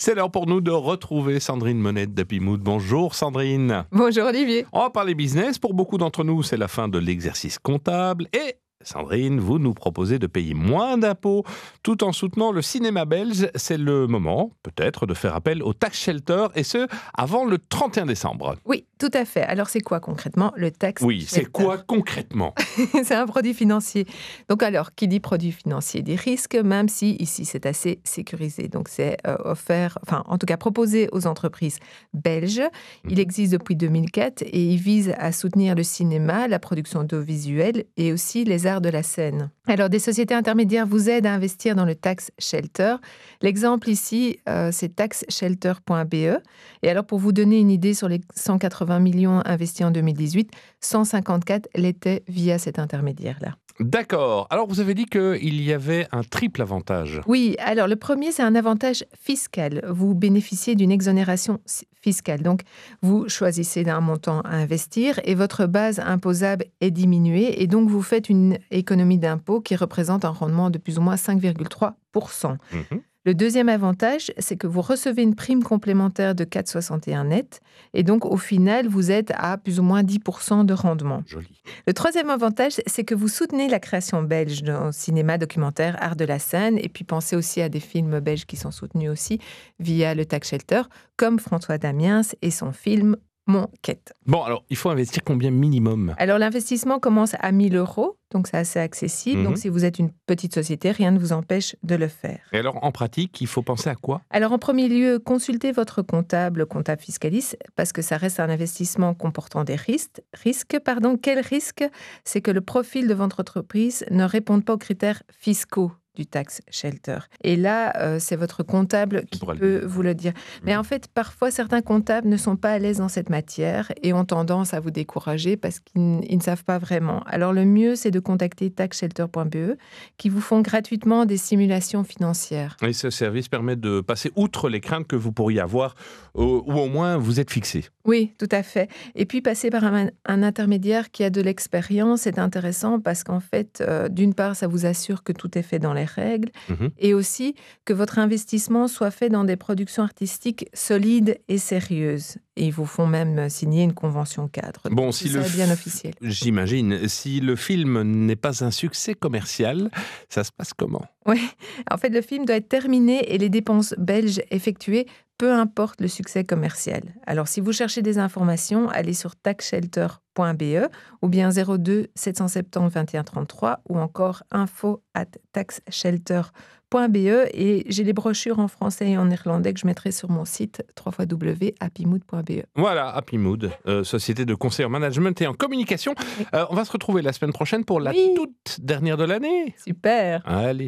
C'est l'heure pour nous de retrouver Sandrine Monette d'Apimoud. Bonjour Sandrine. Bonjour Olivier. On va parler business. Pour beaucoup d'entre nous, c'est la fin de l'exercice comptable et Sandrine, vous nous proposez de payer moins d'impôts tout en soutenant le cinéma belge. C'est le moment, peut-être, de faire appel au tax shelter et ce, avant le 31 décembre. Oui, tout à fait. Alors, c'est quoi concrètement le tax Oui, c'est quoi concrètement? C'est un produit financier. Donc, alors, qui dit produit financier dit risque, même si ici c'est assez sécurisé. Donc, c'est euh, offert, enfin, en tout cas proposé aux entreprises belges. Il mhm. existe depuis 2004 et il vise à soutenir le cinéma, la production audiovisuelle et aussi les de la scène. Alors, des sociétés intermédiaires vous aident à investir dans le tax shelter. L'exemple ici, euh, c'est taxshelter.be. Et alors, pour vous donner une idée sur les 180 millions investis en 2018, 154 l'étaient via cet intermédiaire-là. D'accord. Alors, vous avez dit qu'il y avait un triple avantage. Oui, alors le premier, c'est un avantage fiscal. Vous bénéficiez d'une exonération Donc, vous choisissez d'un montant à investir et votre base imposable est diminuée. Et donc, vous faites une économie d'impôt qui représente un rendement de plus ou moins 5,3 le deuxième avantage, c'est que vous recevez une prime complémentaire de 4,61 net et donc au final, vous êtes à plus ou moins 10% de rendement. Joli. Le troisième avantage, c'est que vous soutenez la création belge dans cinéma, documentaire, art de la scène et puis pensez aussi à des films belges qui sont soutenus aussi via le tax shelter comme François Damiens et son film mon quête. Bon, alors, il faut investir combien minimum? Alors, l'investissement commence à 1000 euros, donc c'est assez accessible. Donc, mhm. si vous êtes une petite société, rien ne vous empêche de le faire. Et alors, en pratique, il faut penser à quoi? Alors, en premier lieu, consultez votre comptable, comptable fiscaliste, parce que ça reste un investissement comportant des risques. Risques, pardon. Quel risque? C'est que le profil de votre entreprise ne réponde pas aux critères fiscaux du tax shelter. Et là, euh, c'est votre comptable qui peut vous le dire. Mais mhm. en fait, parfois, certains comptables ne sont pas à l'aise dans cette matière et ont tendance à vous décourager parce qu'ils ne savent pas vraiment. Alors, le mieux, c'est de contacter taxshelter.be qui vous font gratuitement des simulations financières. Et ce service permet de passer outre les craintes que vous pourriez avoir ou au moins vous êtes fixé. Oui, tout à fait. Et puis, passer par un, intermédiaire qui a de l'expérience est intéressant parce qu'en fait, euh, d'une part, ça vous assure que tout est fait dans les règles, mhm. et aussi que votre investissement soit fait dans des productions artistiques solides et sérieuses. Et ils vous font même signer une convention cadre. Bon, si le bien officiel. J'imagine, si le film n'est pas un succès commercial, ça se passe comment? Oui, en fait, le film doit être terminé et les dépenses belges effectuées peu importe le succès commercial. Alors, si vous cherchez des informations, allez sur taxshelter.be ou bien 02 770 21 33 ou encore info at taxshelter.be et j'ai les brochures en français et en néerlandais que je mettrai sur mon site www.happymood.be. Voilà, Happymood, euh, société de conseil en management et en communication. Euh, on va se retrouver la semaine prochaine pour la toute dernière de l'année. Super. Allez.